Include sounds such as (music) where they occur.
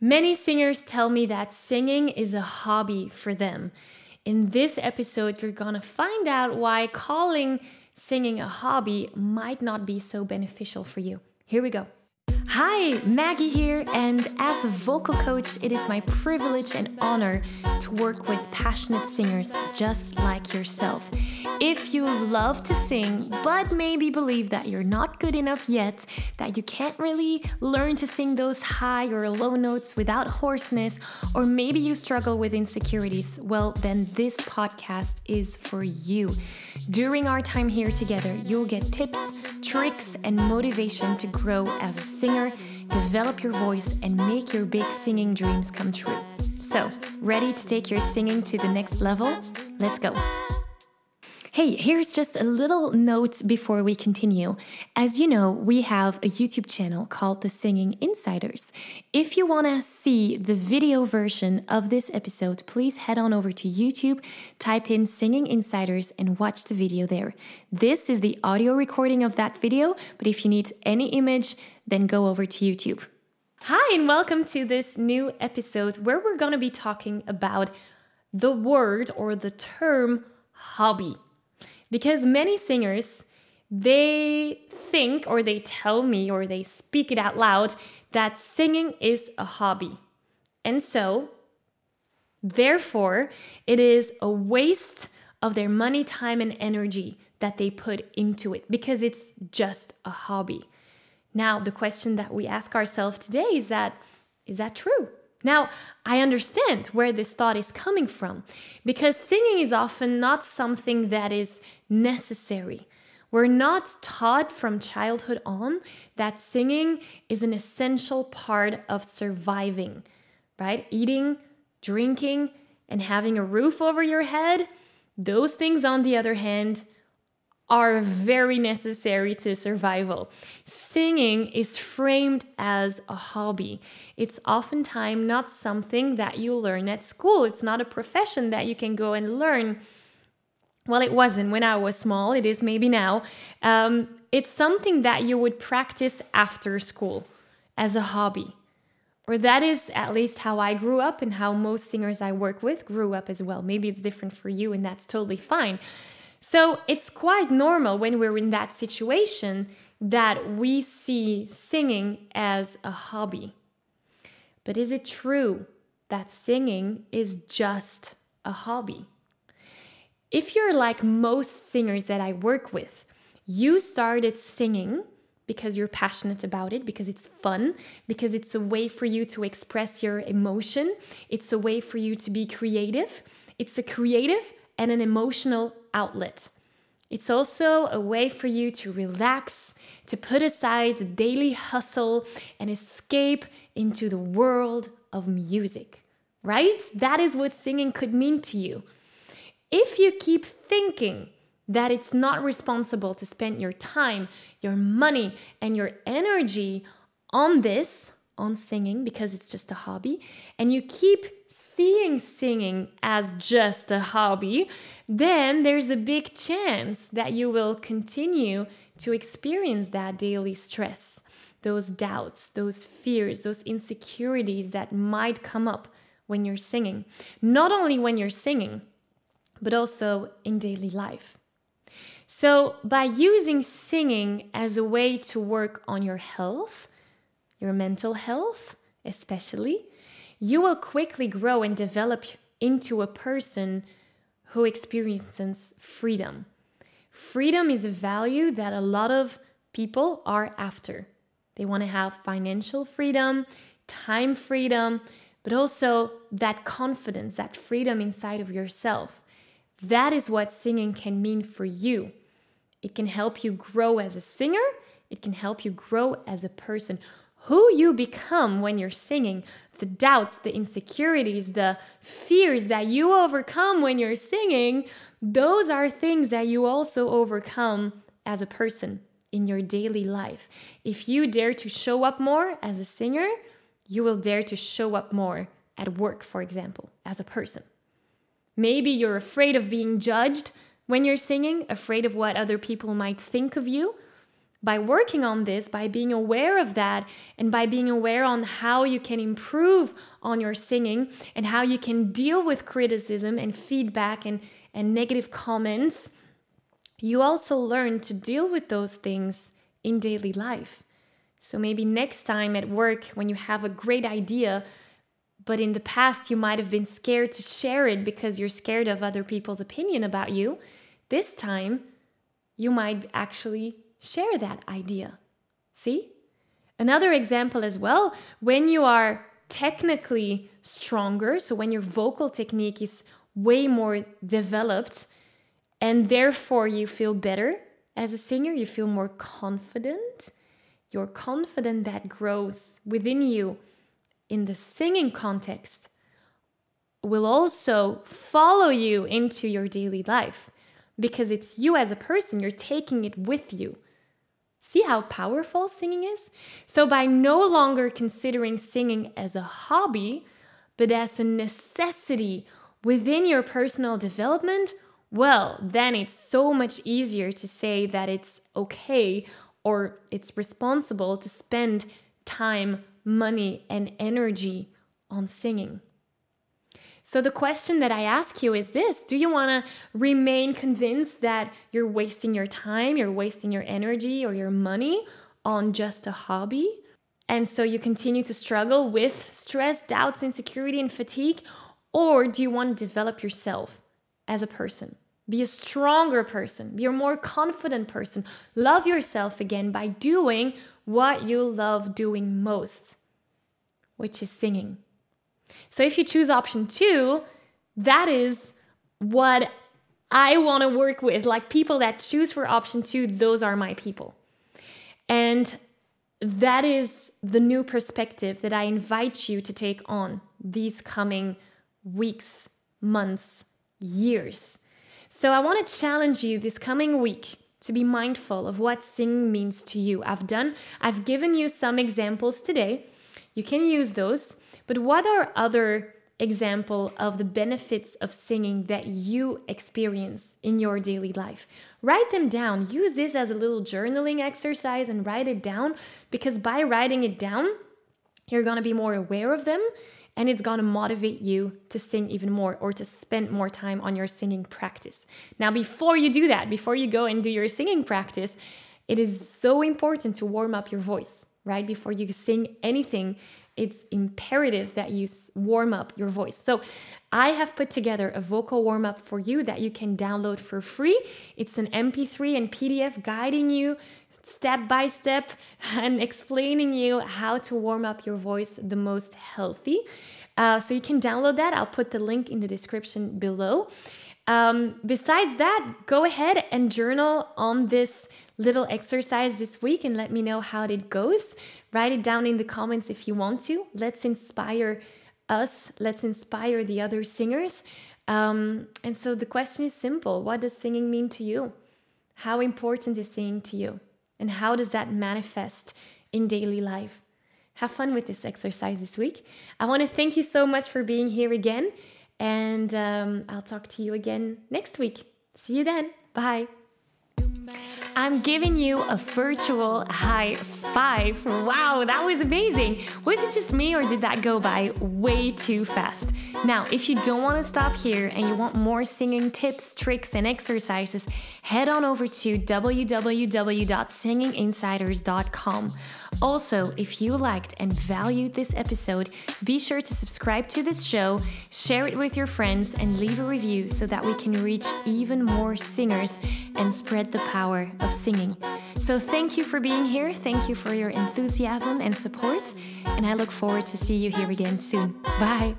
Many singers tell me that singing is a hobby for them. In this episode, you're gonna find out why calling singing a hobby might not be so beneficial for you. Here we go. Hi, Maggie here, and as a vocal coach, it is my privilege and honor to work with passionate singers just like yourself. If you love to sing, but maybe believe that you're not good enough yet, that you can't really learn to sing those high or low notes without hoarseness, or maybe you struggle with insecurities, well, then this podcast is for you. During our time here together, you'll get tips, tricks, and motivation to grow as a singer, develop your voice, and make your big singing dreams come true. So, ready to take your singing to the next level? Let's go. Hey, here's just a little note before we continue. As you know, we have a YouTube channel called The Singing Insiders. If you want to see the video version of this episode, please head on over to YouTube, type in Singing Insiders, and watch the video there. This is the audio recording of that video, but if you need any image, then go over to YouTube. Hi, and welcome to this new episode where we're going to be talking about the word or the term hobby because many singers they think or they tell me or they speak it out loud that singing is a hobby. And so, therefore, it is a waste of their money, time, and energy that they put into it because it's just a hobby. Now, the question that we ask ourselves today is that is that true? Now, I understand where this thought is coming from because singing is often not something that is necessary. We're not taught from childhood on that singing is an essential part of surviving, right? Eating, drinking, and having a roof over your head, those things, on the other hand, are very necessary to survival. Singing is framed as a hobby. It's oftentimes not something that you learn at school. It's not a profession that you can go and learn. Well, it wasn't when I was small, it is maybe now. Um, it's something that you would practice after school as a hobby. Or that is at least how I grew up and how most singers I work with grew up as well. Maybe it's different for you, and that's totally fine. So it's quite normal when we're in that situation that we see singing as a hobby. But is it true that singing is just a hobby? If you're like most singers that I work with, you started singing because you're passionate about it, because it's fun, because it's a way for you to express your emotion, it's a way for you to be creative. It's a creative and an emotional outlet. It's also a way for you to relax, to put aside the daily hustle and escape into the world of music, right? That is what singing could mean to you. If you keep thinking that it's not responsible to spend your time, your money, and your energy on this, on singing because it's just a hobby, and you keep seeing singing as just a hobby, then there's a big chance that you will continue to experience that daily stress, those doubts, those fears, those insecurities that might come up when you're singing. Not only when you're singing, but also in daily life. So, by using singing as a way to work on your health, your mental health, especially, you will quickly grow and develop into a person who experiences freedom. Freedom is a value that a lot of people are after. They want to have financial freedom, time freedom, but also that confidence, that freedom inside of yourself. That is what singing can mean for you. It can help you grow as a singer, it can help you grow as a person who you become when you're singing, the doubts, the insecurities, the fears that you overcome when you're singing, those are things that you also overcome as a person in your daily life. If you dare to show up more as a singer, you will dare to show up more at work, for example, as a person. Maybe you're afraid of being judged when you're singing, afraid of what other people might think of you. By working on this, by being aware of that, and by being aware on how you can improve on your singing and how you can deal with criticism and feedback and, and negative comments, you also learn to deal with those things in daily life. So maybe next time at work, when you have a great idea, but in the past you might have been scared to share it because you're scared of other people's opinion about you, this time you might actually share that idea. See? Another example as well, when you are technically stronger, so when your vocal technique is way more developed, and therefore you feel better as a singer, you feel more confident. Your confidence that grows within you in the singing context will also follow you into your daily life because it's you as a person, you're taking it with you. See how powerful singing is? So, by no longer considering singing as a hobby, but as a necessity within your personal development, well, then it's so much easier to say that it's okay or it's responsible to spend time, money, and energy on singing. So, the question that I ask you is this Do you want to remain convinced that you're wasting your time, you're wasting your energy, or your money on just a hobby? And so you continue to struggle with stress, doubts, insecurity, and fatigue? Or do you want to develop yourself as a person? Be a stronger person, be a more confident person. Love yourself again by doing what you love doing most, which is singing. So if you choose option two, that is what I want to work with. Like people that choose for option two, those are my people. And that is the new perspective that I invite you to take on these coming weeks, months, years. So I want to challenge you this coming week to be mindful of what singing means to you. I've done, I've given you some examples today. You can use those. But what are other example of the benefits of singing that you experience in your daily life? Write them down. Use this as a little journaling exercise and write it down because by writing it down, you're going to be more aware of them and it's going to motivate you to sing even more or to spend more time on your singing practice. Now, before you do that, before you go and do your singing practice, it is so important to warm up your voice, right? Before you sing anything, it's imperative that you warm up your voice. So, I have put together a vocal warm up for you that you can download for free. It's an MP3 and PDF guiding you step by step (laughs) and explaining you how to warm up your voice the most healthy. Uh, so, you can download that. I'll put the link in the description below. Um, besides that, go ahead and journal on this little exercise this week and let me know how it goes. Write it down in the comments if you want to. Let's inspire us, let's inspire the other singers. Um, and so the question is simple What does singing mean to you? How important is singing to you? And how does that manifest in daily life? Have fun with this exercise this week. I want to thank you so much for being here again. And um, I'll talk to you again next week. See you then. Bye. I'm giving you a virtual high five. Wow, that was amazing. Was it just me or did that go by way too fast? Now, if you don't want to stop here and you want more singing tips, tricks, and exercises, head on over to www.singinginsiders.com. Also, if you liked and valued this episode, be sure to subscribe to this show, share it with your friends, and leave a review so that we can reach even more singers and spread the power of singing. So, thank you for being here. Thank you for your enthusiasm and support. And I look forward to see you here again soon. Bye.